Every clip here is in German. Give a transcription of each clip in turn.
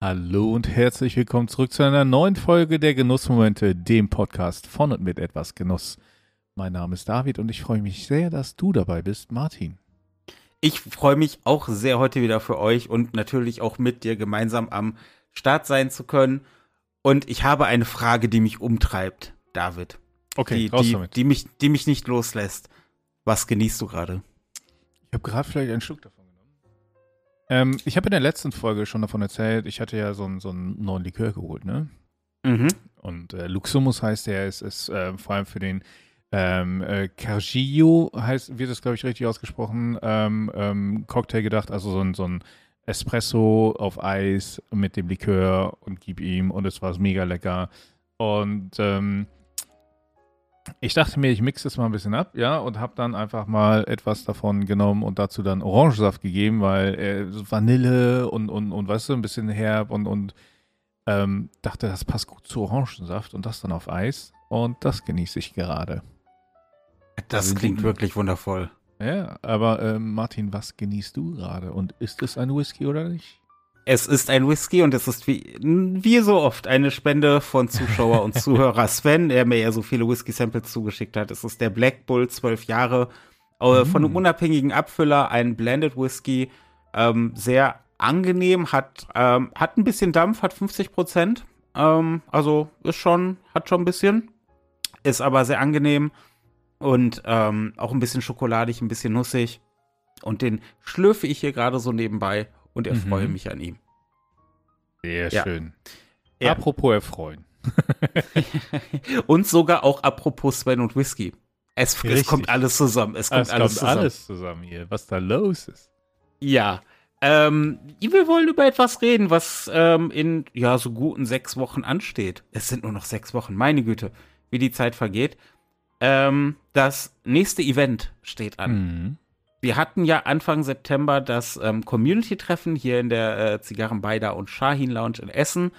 Hallo und herzlich willkommen zurück zu einer neuen Folge der Genussmomente, dem Podcast von und mit etwas Genuss. Mein Name ist David und ich freue mich sehr, dass du dabei bist, Martin. Ich freue mich auch sehr, heute wieder für euch und natürlich auch mit dir gemeinsam am Start sein zu können. Und ich habe eine Frage, die mich umtreibt, David. Okay, die, raus die, damit. die, mich, die mich nicht loslässt. Was genießt du gerade? Ich habe gerade vielleicht einen Schluck davon. Ähm, ich habe in der letzten Folge schon davon erzählt, ich hatte ja so einen, so einen neuen Likör geholt, ne? Mhm. Und äh, Luxumus heißt der, ist, ist äh, vor allem für den ähm, äh, Cargillo heißt, wird das glaube ich richtig ausgesprochen, ähm, ähm, Cocktail gedacht, also so ein, so ein Espresso auf Eis mit dem Likör und gib ihm und es war mega lecker. Und ähm, ich dachte mir, ich mixe das mal ein bisschen ab, ja, und habe dann einfach mal etwas davon genommen und dazu dann Orangensaft gegeben, weil äh, so Vanille und, und, und weißt du, ein bisschen herb und, und ähm, dachte, das passt gut zu Orangensaft und das dann auf Eis. Und das genieße ich gerade. Das Also klingt wirklich wundervoll. Ja, aber ähm, Martin, was genießt du gerade? Und ist es ein Whisky oder nicht? Es ist ein Whisky und es ist wie, wie so oft eine Spende von Zuschauer und Zuhörer Sven, der mir ja so viele Whisky-Samples zugeschickt hat. Es ist der Black Bull, zwölf Jahre, äh, von einem Mm. unabhängigen Abfüller, ein Blended Whisky. Ähm, sehr angenehm, hat, ähm, hat ein bisschen Dampf, hat 50 Prozent. Ähm, also ist schon, hat schon ein bisschen. Ist aber sehr angenehm und ähm, auch ein bisschen schokoladig, ein bisschen nussig. Und den schlürfe ich hier gerade so nebenbei und erfreue Mhm. mich an ihm. Sehr Ja. schön. Ja. Apropos erfreuen. und sogar auch apropos Sven und Whisky. Es, es kommt alles zusammen. Es kommt Es alles kommt zusammen. alles zusammen hier, was da los ist. Ja. Ähm, wir wollen über etwas reden, was ähm, in ja so guten sechs Wochen ansteht. Es sind nur noch sechs Wochen, meine Güte, wie die Zeit vergeht. Ähm, das nächste Event steht an. Mhm. Wir hatten ja Anfang September das ähm, Community-Treffen hier in der äh, Zigarrenbeider und Shahin Lounge in Essen.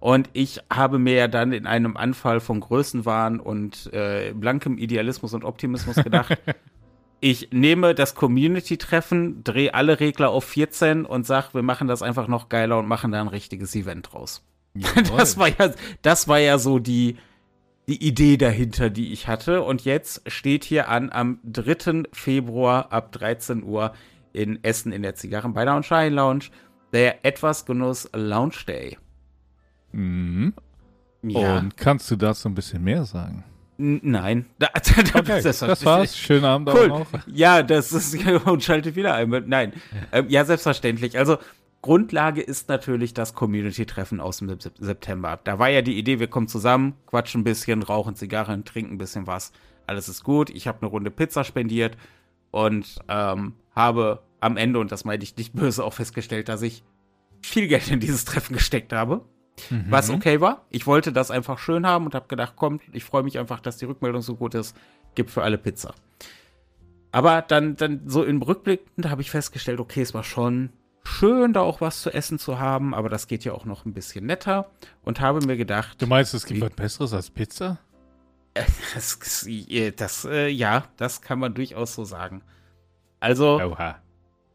Und ich habe mir ja dann in einem Anfall von Größenwahn und äh, blankem Idealismus und Optimismus gedacht, ich nehme das Community-Treffen, drehe alle Regler auf 14 und sag, wir machen das einfach noch geiler und machen da ein richtiges Event draus. Das war ja, das war ja so die, die Idee dahinter, die ich hatte. Und jetzt steht hier an am 3. Februar ab 13 Uhr in Essen in der Zigarrenbeider und Schein Lounge der Etwas Genuss Lounge Day. Mhm. Und kannst du dazu ein bisschen mehr sagen? N- nein. Da, da, Okay, das, war's. Schönen Abend auch Cool. noch. Ja, das ist und schaltet wieder ein. Nein, ähm, ja, selbstverständlich. Also Grundlage ist natürlich das Community-Treffen aus dem Sep- September. Da war ja die Idee, wir kommen zusammen, quatschen ein bisschen, rauchen Zigarren, trinken ein bisschen was. Alles ist gut. Ich habe eine Runde Pizza spendiert und ähm, habe am Ende, und das meine ich nicht böse, auch festgestellt, dass ich viel Geld in dieses Treffen gesteckt habe was Mhm. okay war. Ich wollte das einfach schön haben und habe gedacht, komm, ich freue mich einfach, dass die Rückmeldung so gut ist, gibt für alle Pizza. Aber dann, dann so im Rückblick, da habe ich festgestellt, okay, es war schon schön, da auch was zu essen zu haben, aber das geht ja auch noch ein bisschen netter und habe mir gedacht, Du meinst, es gibt Wie- was Besseres als Pizza? das, das äh, ja, das kann man durchaus so sagen. Also, Oha.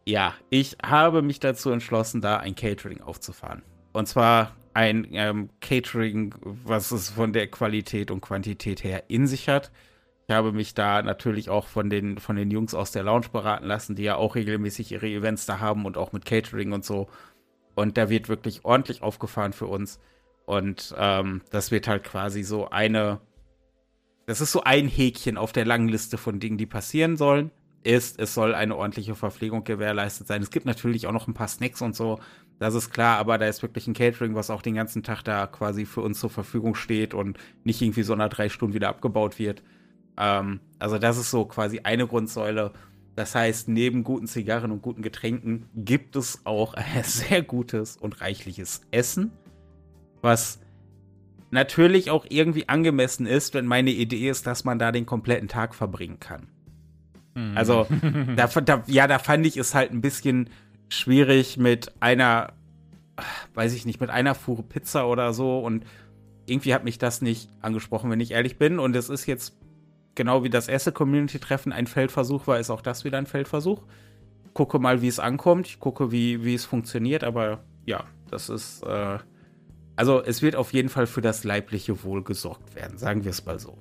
Ja, ich habe mich dazu entschlossen, da ein Catering aufzufahren. Und zwar ein ähm, Catering, was es von der Qualität und Quantität her in sich hat. Ich habe mich da natürlich auch von den, von den Jungs aus der Lounge beraten lassen, die ja auch regelmäßig ihre Events da haben und auch mit Catering und so. Und da wird wirklich ordentlich aufgefahren für uns. Und ähm, das wird halt quasi so eine, das ist so ein Häkchen auf der langen Liste von Dingen, die passieren sollen. Ist, es soll eine ordentliche Verpflegung gewährleistet sein. Es gibt natürlich auch noch ein paar Snacks und so, das ist klar, aber da ist wirklich ein Catering, was auch den ganzen Tag da quasi für uns zur Verfügung steht und nicht irgendwie so nach drei Stunden wieder abgebaut wird. Ähm, also das ist so quasi eine Grundsäule. Das heißt, neben guten Zigarren und guten Getränken gibt es auch ein sehr gutes und reichliches Essen, was natürlich auch irgendwie angemessen ist, wenn meine Idee ist, dass man da den kompletten Tag verbringen kann. Also, da, da, ja, da fand ich es halt ein bisschen schwierig mit einer, weiß ich nicht, mit einer Fuhre Pizza oder so und irgendwie hat mich das nicht angesprochen, wenn ich ehrlich bin. Und es ist jetzt genau wie das erste Community-Treffen ein Feldversuch war, ist auch das wieder ein Feldversuch. Gucke mal, wie es ankommt. Ich gucke, wie, wie es funktioniert, aber ja, Das ist, äh, also es wird auf jeden Fall für das leibliche Wohl gesorgt werden, sagen wir es mal so.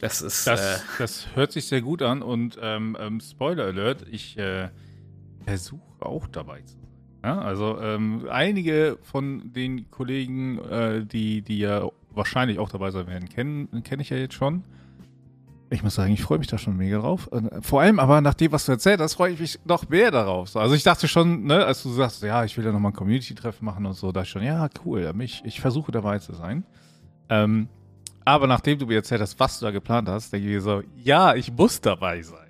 Das ist. Das, äh, das hört sich sehr gut an und ähm, ähm, Spoiler Alert, ich äh, versuche auch dabei zu sein. Ja, also ähm, einige von den Kollegen, äh, die, die ja wahrscheinlich auch dabei sein werden, kennen kenne ich ja jetzt schon. Ich muss sagen, ich freue mich da schon mega drauf. Äh, vor allem aber nach dem, was du erzählt hast, freue ich mich noch mehr darauf. Also ich dachte schon, ne, als du sagst, ja, ich will ja nochmal ein Community-Treffen machen und so, da ich schon, ja, cool, ich, ich versuche dabei zu sein. Ähm, aber nachdem du mir erzählt hast, was du da geplant hast, denke ich mir so, ja, ich muss dabei sein.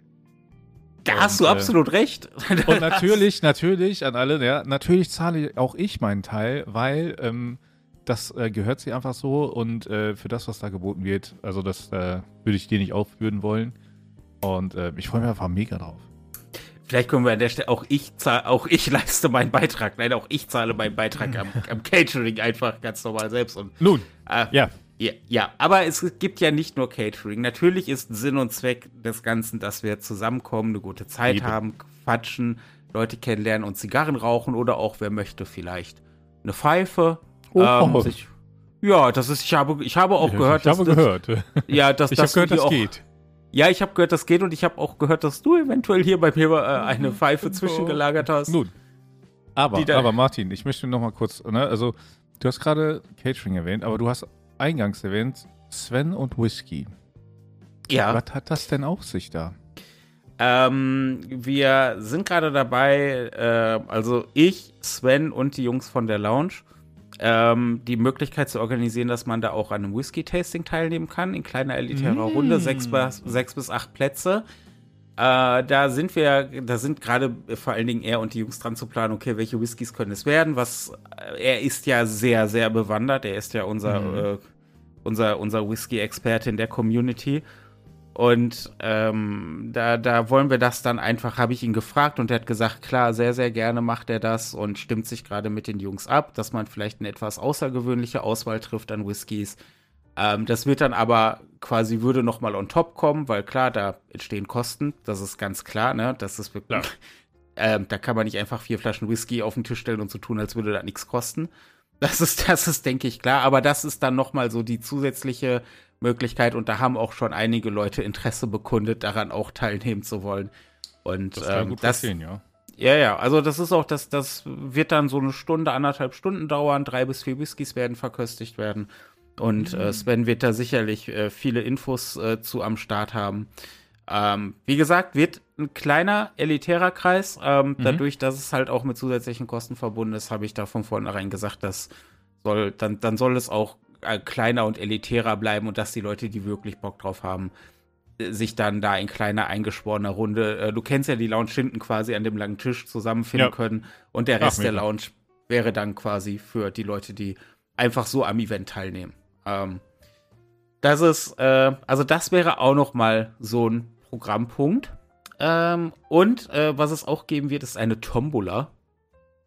Da und, hast du äh, absolut recht. und natürlich, natürlich an alle, ja, natürlich zahle auch ich meinen Teil, weil ähm, das äh, gehört sich einfach so und äh, für das, was da geboten wird, also das äh, würde ich dir nicht aufbürden wollen. Und äh, ich freue mich einfach mega drauf. Vielleicht können wir an der Stelle, auch ich zahle, auch ich leiste meinen Beitrag. Nein, auch ich zahle meinen Beitrag am, am Catering einfach ganz normal selbst. Und, Nun, äh, ja. ja. Ja, aber es gibt ja nicht nur Catering. Natürlich ist Sinn und Zweck des Ganzen, dass wir zusammenkommen, eine gute Zeit Liebe. haben, quatschen, Leute kennenlernen und Zigarren rauchen oder auch, wer möchte, vielleicht eine Pfeife Oh, ähm, sich, ja, das ist, ich habe, ich habe auch ich, gehört, ich habe das, gehört. Ja, dass ich habe gehört, das auch, geht. Ja, ich habe gehört, das geht und ich habe auch gehört, dass du eventuell hier bei mir äh, eine Pfeife zwischengelagert hast. Nun. Aber, aber Martin, ich möchte noch mal kurz, ne, also du hast gerade Catering erwähnt, aber du hast eingangs erwähnt Sven und Whisky. Ja. Was hat das denn auf sich da? Ähm, wir sind gerade dabei, äh, also ich, Sven und die Jungs von der Lounge, ähm, die Möglichkeit zu organisieren, dass man da auch an einem Whisky-Tasting teilnehmen kann, in kleiner elitärer mm. Runde, sechs bis, sechs bis acht Plätze. Äh, da sind wir, da sind gerade vor allen Dingen er und die Jungs dran zu planen, okay, welche Whiskys können es werden, was, äh, er ist ja sehr, sehr bewandert, er ist ja unser, mm. äh, unser, unser Whisky-Experte in der Community. Und ähm, da, da wollen wir das dann einfach, habe ich ihn gefragt und er hat gesagt, klar, sehr, sehr gerne macht er das und stimmt sich gerade mit den Jungs ab, dass man vielleicht eine etwas außergewöhnliche Auswahl trifft an Whiskys. Ähm, das wird dann aber quasi, würde nochmal on top kommen, weil klar, da entstehen Kosten, das ist ganz klar, ne? Das ist wirklich, ähm, da kann man nicht einfach vier Flaschen Whisky auf den Tisch stellen und so tun, als würde da nichts kosten. Das ist, das ist, denke ich, klar. Aber das ist dann nochmal so die zusätzliche Möglichkeit und da haben auch schon einige Leute Interesse bekundet, daran auch teilnehmen zu wollen. Und das, ähm, gut das ja. Ja, ja, also das ist auch, das, das wird dann so eine Stunde, anderthalb Stunden dauern, drei bis vier Whiskys werden verköstigt werden. Und äh, mhm. äh, Sven wird da sicherlich äh, viele Infos äh, zu am Start haben. Ähm, wie gesagt, wird ein kleiner, elitärer Kreis. Ähm, mhm. Dadurch, dass es halt auch mit zusätzlichen Kosten verbunden ist, habe ich da von vornherein gesagt, das soll, dann, dann soll es auch äh, kleiner und elitärer bleiben und dass die Leute, die wirklich Bock drauf haben, äh, sich dann da in kleiner eingeschworener Runde, äh, du kennst ja die Lounge hinten quasi an dem langen Tisch zusammenfinden ja. können und der Rest Ach, der Lounge wäre dann quasi für die Leute, die einfach so am Event teilnehmen. Ähm, das ist, äh, also das wäre auch noch mal so ein Programmpunkt. Ähm, und äh, was es auch geben wird, ist eine Tombola,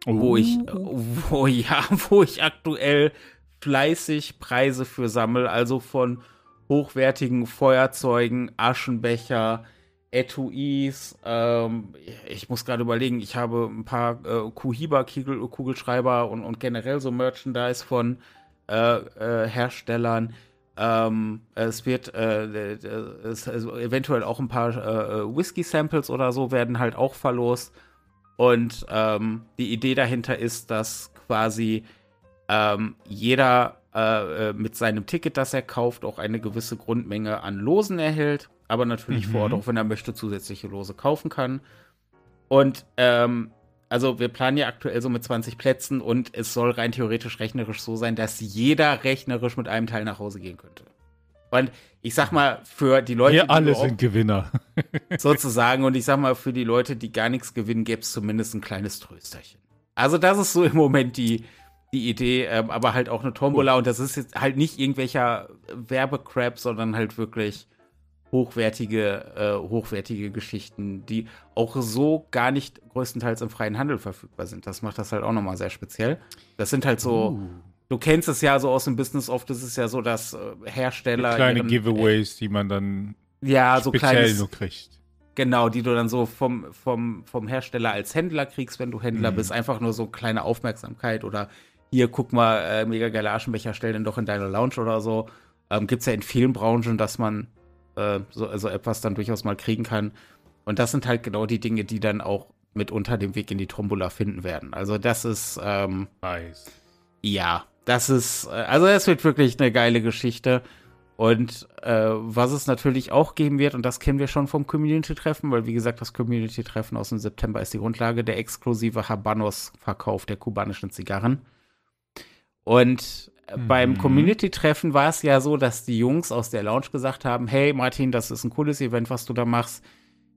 uh. wo ich, wo ja, wo ich aktuell fleißig Preise für sammel, also von hochwertigen Feuerzeugen, Aschenbecher, Etuis. Ähm, ich muss gerade überlegen, ich habe ein paar äh, Kuhiba-Kugelschreiber und, und generell so Merchandise von äh, äh, Herstellern. Ähm, es wird äh, es, also eventuell auch ein paar äh, Whisky-Samples oder so werden halt auch verlost. Und ähm, die Idee dahinter ist, dass quasi ähm, jeder äh, äh, mit seinem Ticket, das er kauft, auch eine gewisse Grundmenge an Losen erhält, aber natürlich mhm. vor Ort, auch wenn er möchte, zusätzliche Lose kaufen kann. Und ähm, also wir planen ja aktuell so mit 20 Plätzen und es soll rein theoretisch rechnerisch so sein, dass jeder rechnerisch mit einem Teil nach Hause gehen könnte. Und ich sag mal, für die Leute. Wir alle sind Gewinner. sozusagen. Und ich sag mal, für die Leute, die gar nichts gewinnen, gäbe es zumindest ein kleines Trösterchen. Also, das ist so im Moment die, die Idee, ähm, aber halt auch eine Tombola. Und das ist jetzt halt nicht irgendwelcher Werbecrap, sondern halt wirklich hochwertige, äh, hochwertige Geschichten, die auch so gar nicht größtenteils im freien Handel verfügbar sind. Das macht das halt auch nochmal sehr speziell. Das sind halt so, uh. du kennst es ja so aus dem Business oft, ist ja so, dass äh, Hersteller. Die kleine ihren, Giveaways, die man dann ja, so kleines, nur kriegt. Genau, die du dann so vom, vom, vom Hersteller als Händler kriegst, wenn du Händler mhm. bist. Einfach nur so kleine Aufmerksamkeit oder hier, guck mal, äh, mega geile Aschenbecher, stell den doch in deine Lounge oder so. Ähm, Gibt es ja in vielen Branchen, dass man äh, so also etwas dann durchaus mal kriegen kann. Und das sind halt genau die Dinge, die dann auch mitunter den Weg in die Tombola finden werden. Also das ist ähm, nice. ja, das ist, äh, also es wird wirklich eine geile Geschichte. Und äh, was es natürlich auch geben wird, und das kennen wir schon vom Community-Treffen, weil wie gesagt, das Community-Treffen aus dem September ist die Grundlage, der exklusive Habanos-Verkauf der kubanischen Zigarren. Und mhm. beim Community-Treffen war es ja so, dass die Jungs aus der Lounge gesagt haben, hey Martin, das ist ein cooles Event, was du da machst.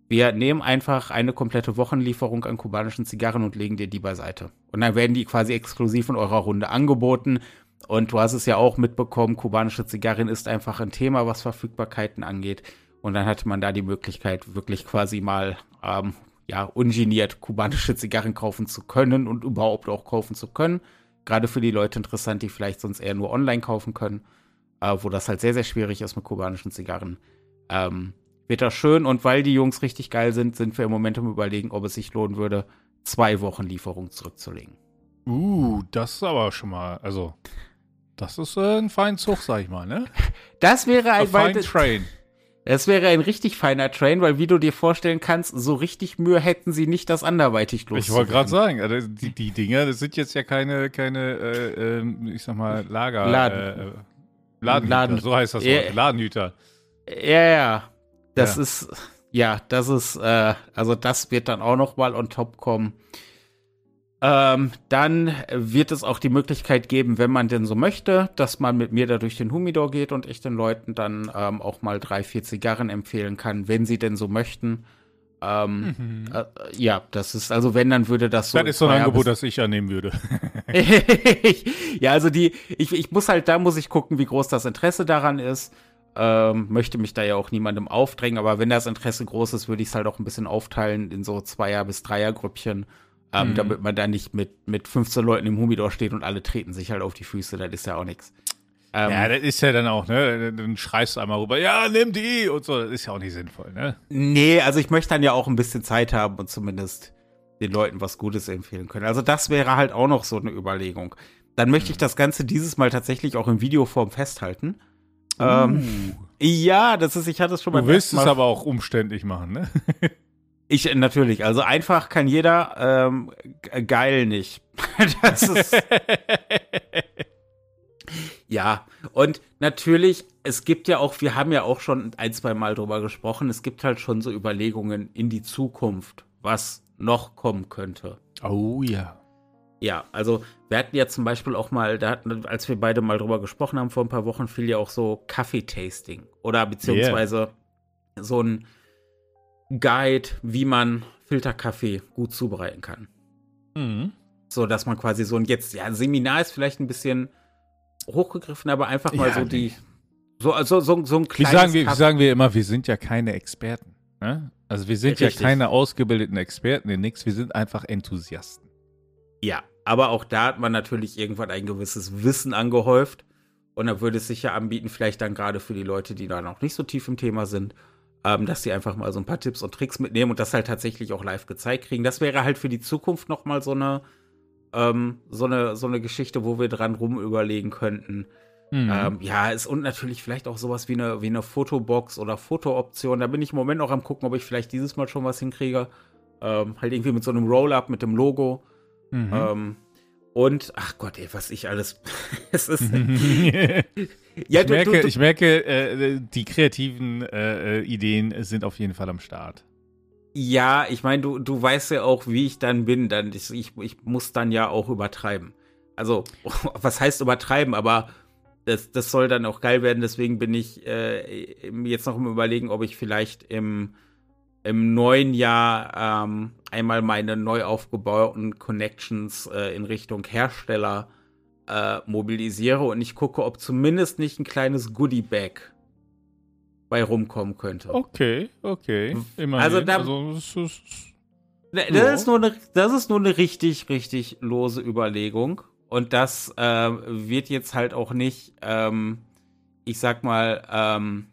Wir nehmen einfach eine komplette Wochenlieferung an kubanischen Zigarren und legen dir die beiseite. Und dann werden die quasi exklusiv in eurer Runde angeboten und du hast es ja auch mitbekommen, kubanische Zigarren ist einfach ein Thema, was Verfügbarkeiten angeht. Und dann hatte man da die Möglichkeit, wirklich quasi mal ähm, ja, ungeniert kubanische Zigarren kaufen zu können und überhaupt auch kaufen zu können. Gerade für die Leute interessant, die vielleicht sonst eher nur online kaufen können, äh, wo das halt sehr, sehr schwierig ist mit kubanischen Zigarren. Ähm, wird das schön und weil die Jungs richtig geil sind, sind wir im Moment im Überlegen, ob es sich lohnen würde, zwei Wochen Lieferung zurückzulegen. Uh, das ist aber schon mal, also das ist äh, ein feiner Zug, sag ich mal, ne? Das wäre ein feiner Train. Das wäre ein richtig feiner Train, weil wie du dir vorstellen kannst, so richtig Mühe hätten sie nicht, das anderweitig los. Ich wollte gerade sagen, also die, die Dinger, das sind jetzt ja keine, keine, äh, äh, ich sag mal, Lager. Laden. Äh, Ladenhüter, Laden. so heißt das Wort, Ladenhüter. Ja, ja. Das ja. ist, ja, das ist, äh, also das wird dann auch noch mal on top kommen. Ähm, dann wird es auch die Möglichkeit geben, wenn man denn so möchte, dass man mit mir da durch den Humidor geht und ich den Leuten dann ähm, auch mal drei, vier Zigarren empfehlen kann, wenn sie denn so möchten. Ähm, mhm. äh, ja, das ist, also wenn, dann würde das so. Das ist so ein Angebot, das ich annehmen würde. ja, also die, ich, ich muss halt, da muss ich gucken, wie groß das Interesse daran ist. Ähm, möchte mich da ja auch niemandem aufdrängen, aber wenn das Interesse groß ist, würde ich es halt auch ein bisschen aufteilen in so Zweier- bis Dreier-Grüppchen ähm, mhm. damit man da nicht mit, mit 15 Leuten im Humidor steht und alle treten sich halt auf die Füße, das ist ja auch nichts. Ähm, ja, das ist ja dann auch, ne? Dann schreist du einmal rüber, ja, nimm die und so, das ist ja auch nicht sinnvoll, ne? Nee, also ich möchte dann ja auch ein bisschen Zeit haben und zumindest den Leuten was Gutes empfehlen können. Also das wäre halt auch noch so eine Überlegung. Dann möchte ich mhm. das Ganze dieses Mal tatsächlich auch in Videoform festhalten. Uh. Ähm, ja, das ist, ich hatte es schon mal. Du willst es aber auch umständlich machen, ne? Ich natürlich. Also einfach kann jeder, ähm, geil nicht. das ist. ja, und natürlich, es gibt ja auch, wir haben ja auch schon ein, zwei Mal drüber gesprochen, es gibt halt schon so Überlegungen in die Zukunft, was noch kommen könnte. Oh ja. Ja, also wir hatten ja zum Beispiel auch mal, da hatten, als wir beide mal drüber gesprochen haben vor ein paar Wochen, fiel ja auch so Kaffeetasting oder beziehungsweise yeah. so ein Guide, wie man Filterkaffee gut zubereiten kann. Mhm. So, dass man quasi so ein jetzt, ja, Seminar ist vielleicht ein bisschen hochgegriffen, aber einfach mal ja, so die, so, also so, so ein kleines. Wie sagen, wir, wie sagen wir immer, wir sind ja keine Experten. Ne? Also wir sind Richtig. ja keine ausgebildeten Experten in nichts, wir sind einfach Enthusiasten. Ja, aber auch da hat man natürlich irgendwann ein gewisses Wissen angehäuft. Und da würde es sich ja anbieten, vielleicht dann gerade für die Leute, die da noch nicht so tief im Thema sind, ähm, dass sie einfach mal so ein paar Tipps und Tricks mitnehmen und das halt tatsächlich auch live gezeigt kriegen. Das wäre halt für die Zukunft noch mal so eine, ähm, so eine, so eine Geschichte, wo wir dran rum überlegen könnten. Mhm. Ähm, ja, ist und natürlich vielleicht auch sowas wie eine, wie eine Fotobox oder Fotooption. Da bin ich im Moment noch am gucken, ob ich vielleicht dieses Mal schon was hinkriege. Ähm, halt irgendwie mit so einem Roll-Up mit dem Logo. Mhm. Und, ach Gott, ey, was ich alles. es ist. ja, ich, du, merke, du, du, ich merke, äh, die kreativen äh, Ideen sind auf jeden Fall am Start. Ja, ich meine, du, du weißt ja auch, wie ich dann bin. Dann, ich, ich muss dann ja auch übertreiben. Also, was heißt übertreiben? Aber das, das soll dann auch geil werden. Deswegen bin ich äh, jetzt noch im Überlegen, ob ich vielleicht im im neuen Jahr ähm, einmal meine neu aufgebauten Connections äh, in Richtung Hersteller äh, mobilisiere und ich gucke, ob zumindest nicht ein kleines Goodie-Bag bei rumkommen könnte. Okay, okay. Immerhin. Also, da, also das, ist, das, ist nur eine, das ist nur eine richtig, richtig lose Überlegung. Und das äh, wird jetzt halt auch nicht, ähm, ich sag mal, ähm,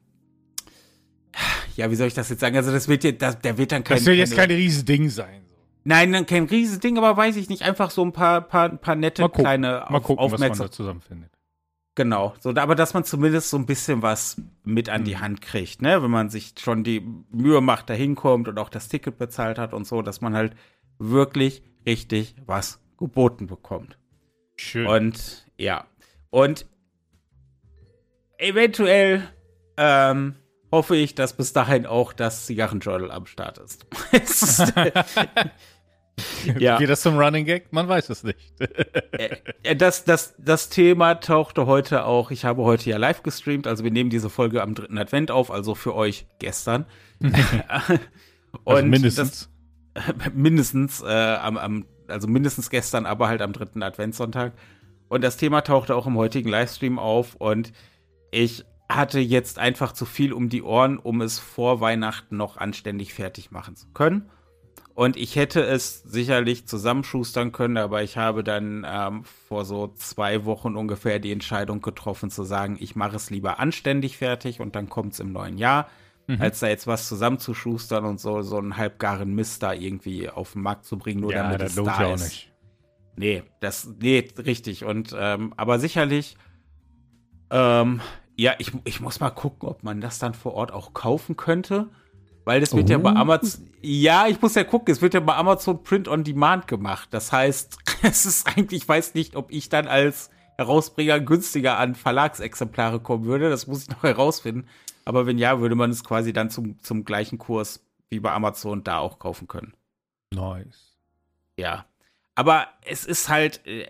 ja, wie soll ich das jetzt sagen? Also das wird ja, das, der wird dann kein. Das wird jetzt kein Riesending sein. Nein, kein riesiges Ding, aber weiß ich nicht. Einfach so ein paar, paar, paar nette Mal gucken, kleine Mal gucken, was man Aufmerksam- da zusammenfindet. Genau, so, aber dass man zumindest so ein bisschen was mit an die Mhm. Hand kriegt, ne? Wenn man sich schon die Mühe macht, da hinkommt und auch das Ticket bezahlt hat und so, dass man halt wirklich richtig was geboten bekommt. Schön. Und ja. Und eventuell ähm, hoffe ich, dass bis dahin auch das Zigarrenjournal am Start ist. Ja. Geht das zum Running Gag? Man weiß es nicht. Äh, das, das, das Thema tauchte heute auch. Ich habe heute ja live gestreamt, also wir nehmen diese Folge am dritten Advent auf, also für euch gestern. also mindestens. Das, mindestens, äh, am, am, also mindestens gestern, aber halt am dritten Adventssonntag. Und das Thema tauchte auch im heutigen Livestream auf und ich hatte jetzt einfach zu viel um die Ohren, um es vor Weihnachten noch anständig fertig machen zu können. Und ich hätte es sicherlich zusammenschustern können, aber ich habe dann ähm, vor so zwei Wochen ungefähr die Entscheidung getroffen zu sagen, ich mache es lieber anständig fertig und dann kommt es im neuen Jahr, Mhm. als da jetzt was zusammenzuschustern und so, so einen halbgaren Mist da irgendwie auf den Markt zu bringen, nur ja, damit das es lohnt da ja auch ist. nicht. Nee, das, nee, richtig. Und, ähm, aber sicherlich, ähm, ja, ich, ich muss mal gucken, ob man das dann vor Ort auch kaufen könnte. Weil das wird ja bei Oh. Amazon, ja, ich muss ja gucken, es wird ja bei Amazon Print on Demand gemacht. Das heißt, es ist eigentlich, ich weiß nicht, ob ich dann als Herausbringer günstiger an Verlagsexemplare kommen würde. Das muss ich noch herausfinden. Aber wenn ja, würde man es quasi dann zum, zum gleichen Kurs wie bei Amazon da auch kaufen können. Nice. Ja. Aber es ist halt, äh,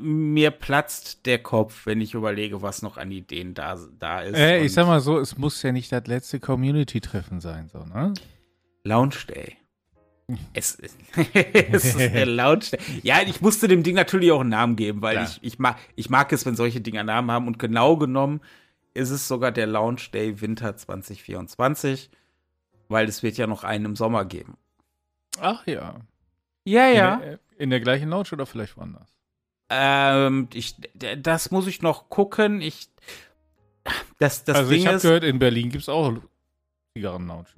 mir platzt der Kopf, wenn ich überlege, was noch an Ideen da, da ist. Äh, ich sag mal so, es muss ja nicht das letzte Community-Treffen sein, so, ne? Launch Day. Es, ist- es ist der Launch Day. Ja, ich musste dem Ding natürlich auch einen Namen geben, weil Klar. ich, ich, mag, ich mag es, wenn solche Dinger Namen haben. Und genau genommen ist es sogar der Launch Day Winter 2024, weil es wird ja noch einen im Sommer geben. Ach ja. Ja, In, der, in der gleichen Lounge oder vielleicht woanders? Ähm, ich, das muss ich noch gucken. Ich, das, das also Ding ich habe gehört, in Berlin gibt es auch Zigarren-Lounges.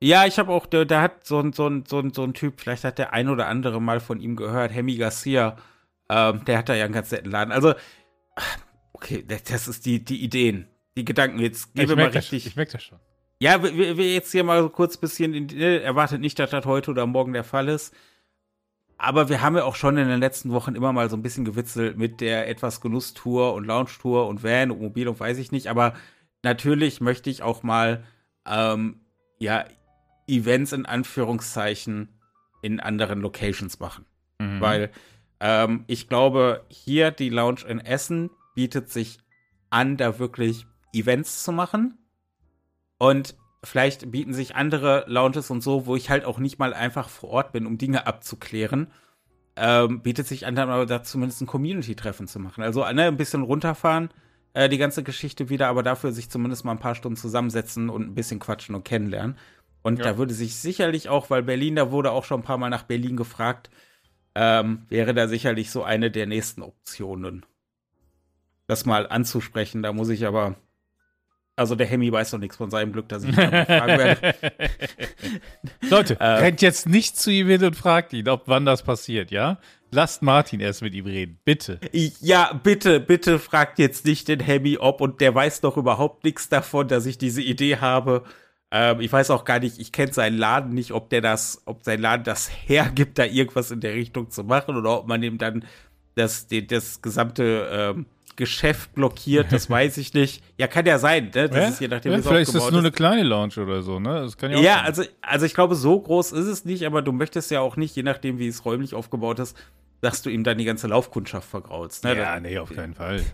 ja, ich habe auch, da, da hat so ein, so, ein, so, ein, so ein Typ, vielleicht hat der ein oder andere mal von ihm gehört, Hemi Garcia, ähm, der hat da ja einen ganz netten Laden. Also, okay, das, ist die, die Ideen, die Gedanken. Jetzt gehen Ich mal merke das, richtig. ich merk das schon. Ja, wir, wir jetzt hier mal so kurz ein bisschen, in, äh, erwartet nicht, dass das heute oder morgen der Fall ist. Aber wir haben ja auch schon in den letzten Wochen immer mal so ein bisschen gewitzelt mit der etwas Genusstour und Lounge-Tour und Van und Mobil und weiß ich nicht. Aber natürlich möchte ich auch mal, ähm, ja, Events in Anführungszeichen in anderen Locations machen. Mhm. Weil ähm, ich glaube, hier die Lounge in Essen bietet sich an, da wirklich Events zu machen. Und vielleicht bieten sich andere Lounges und so, wo ich halt auch nicht mal einfach vor Ort bin, um Dinge abzuklären. Ähm, bietet sich an, dann aber da zumindest ein Community-Treffen zu machen. Also ne, ein bisschen runterfahren, äh, die ganze Geschichte wieder, aber dafür sich zumindest mal ein paar Stunden zusammensetzen und ein bisschen quatschen und kennenlernen. Und Ja. da würde sich sicherlich auch, weil Berlin, da wurde auch schon ein paar Mal nach Berlin gefragt, ähm, wäre da sicherlich so eine der nächsten Optionen. Das mal anzusprechen, da muss ich aber. Also der Hemi weiß doch nichts von seinem Glück, dass ich ihn fragen werde. Leute, Äh, rennt jetzt nicht zu ihm hin und fragt ihn, ob wann das passiert, ja? Lasst Martin erst mit ihm reden, bitte. Ja, bitte, bitte fragt jetzt nicht den Hemi ob und der weiß doch überhaupt nichts davon, dass ich diese Idee habe. Ähm, ich weiß auch gar nicht, ich kenne seinen Laden nicht, ob der das, ob sein Laden das hergibt, da irgendwas in der Richtung zu machen oder ob man ihm dann das, das gesamte ähm, Geschäft blockiert, das weiß ich nicht. Ja, kann ja sein, ne? Das Ja? ist je nachdem, ja, es vielleicht ist das aufgebaut nur eine kleine Lounge oder so, ne? Das kann ja auch Ja, also, also ich glaube, so groß ist es nicht, aber du möchtest ja auch nicht, je nachdem, wie es räumlich aufgebaut ist, dass du ihm dann die ganze Laufkundschaft vergraulst. Ne? ja, nee, auf keinen Fall.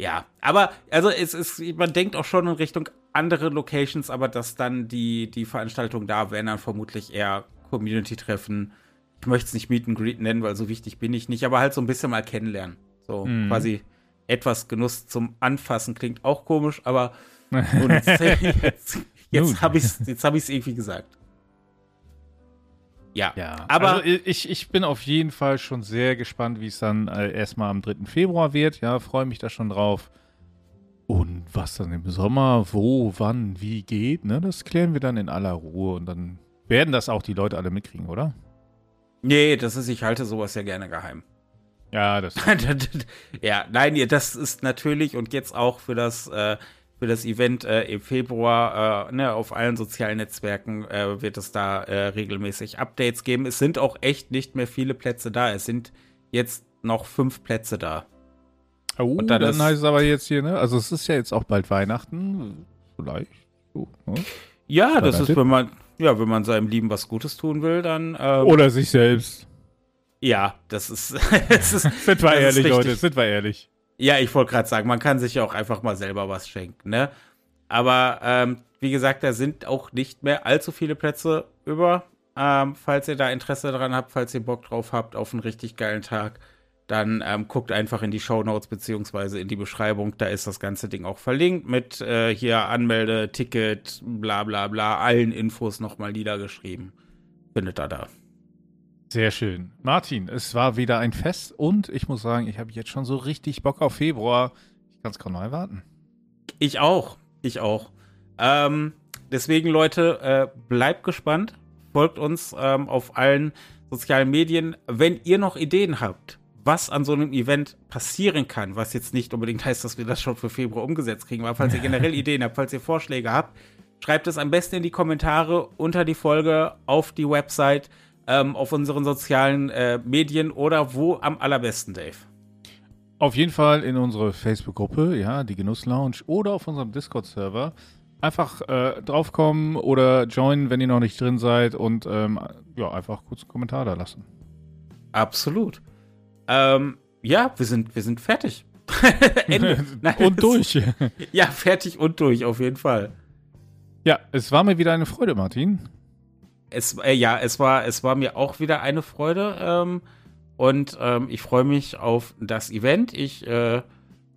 Ja, aber also es ist, man denkt auch schon in Richtung andere Locations, aber dass dann die, die Veranstaltungen da wären dann vermutlich eher Community-Treffen. Ich möchte es nicht Meet and Greet nennen, weil so wichtig bin ich nicht, aber halt so ein bisschen mal kennenlernen. So Mhm. quasi etwas Genuss zum Anfassen klingt auch komisch, aber und jetzt, jetzt, jetzt habe ich es jetzt hab ich's irgendwie gesagt. Ja, Ja, aber also ich, ich bin auf jeden Fall schon sehr gespannt, wie es dann äh, erstmal am 3. Februar wird. Ja, freue mich da schon drauf. Und was dann im Sommer, wo, wann, wie geht, ne? Das klären wir dann in aller Ruhe und dann werden das auch die Leute alle mitkriegen, oder? Nee, das ist, ich halte sowas ja gerne geheim. Ja, das. ja, nein, das ist natürlich und jetzt auch für das, äh, für das Event äh, im Februar äh, ne, auf allen sozialen Netzwerken äh, wird es da äh, regelmäßig Updates geben. Es sind auch echt nicht mehr viele Plätze da. Es sind jetzt noch fünf Plätze da. Oh, und dann, dann heißt es aber jetzt hier, ne? Also es ist ja jetzt auch bald Weihnachten. Vielleicht. So, ne? Ja, das ist, wenn man, ja, wenn man seinem Lieben was Gutes tun will, dann. Ähm, Oder sich selbst. Ja, das ist. das ist sind wir ehrlich, Leute, sind wir ehrlich. Ja, ich wollte gerade sagen, man kann sich ja auch einfach mal selber was schenken, ne? Aber ähm, wie gesagt, da sind auch nicht mehr allzu viele Plätze über. Ähm, falls ihr da Interesse daran habt, falls ihr Bock drauf habt auf einen richtig geilen Tag, dann ähm, guckt einfach in die Show Notes beziehungsweise in die Beschreibung. Da ist das ganze Ding auch verlinkt mit äh, hier Anmelde, Ticket, bla bla bla, allen Infos nochmal niedergeschrieben. Findet ihr da. Sehr schön. Martin, es war wieder ein Fest und ich muss sagen, ich habe jetzt schon so richtig Bock auf Februar. Ich kann es kaum noch erwarten. Ich auch. Ich auch. Ähm, deswegen, Leute, äh, bleibt gespannt. Folgt uns ähm, auf allen sozialen Medien. Wenn ihr noch Ideen habt, was an so einem Event passieren kann, was jetzt nicht unbedingt heißt, dass wir das schon für Februar umgesetzt kriegen, aber falls ihr generell Ideen habt, falls ihr Vorschläge habt, schreibt es am besten in die Kommentare unter die Folge auf die Website, ähm, auf unseren sozialen äh, Medien oder wo am allerbesten, Dave. Auf jeden Fall in unsere Facebook-Gruppe, ja, die Genuss Lounge oder auf unserem Discord-Server. Einfach äh, draufkommen oder joinen, wenn ihr noch nicht drin seid und ähm, ja, einfach kurz einen Kommentar da lassen. Absolut. Ähm, ja, wir sind, wir sind fertig. Nein, und durch. ja, fertig und durch, auf jeden Fall. Ja, es war mir wieder eine Freude, Martin. Es, äh, ja, es war, es war mir auch wieder eine Freude. Ähm, und ähm, ich freue mich auf das Event. Ich, äh,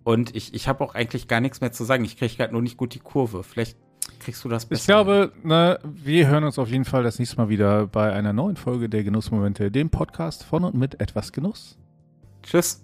und ich, ich habe auch eigentlich gar nichts mehr zu sagen. Ich kriege gerade nur nicht gut die Kurve. Vielleicht kriegst du das besser. Ich glaube, ne, wir hören uns auf jeden Fall das nächste Mal wieder bei einer neuen Folge der Genussmomente, dem Podcast von und mit etwas Genuss. Tschüss.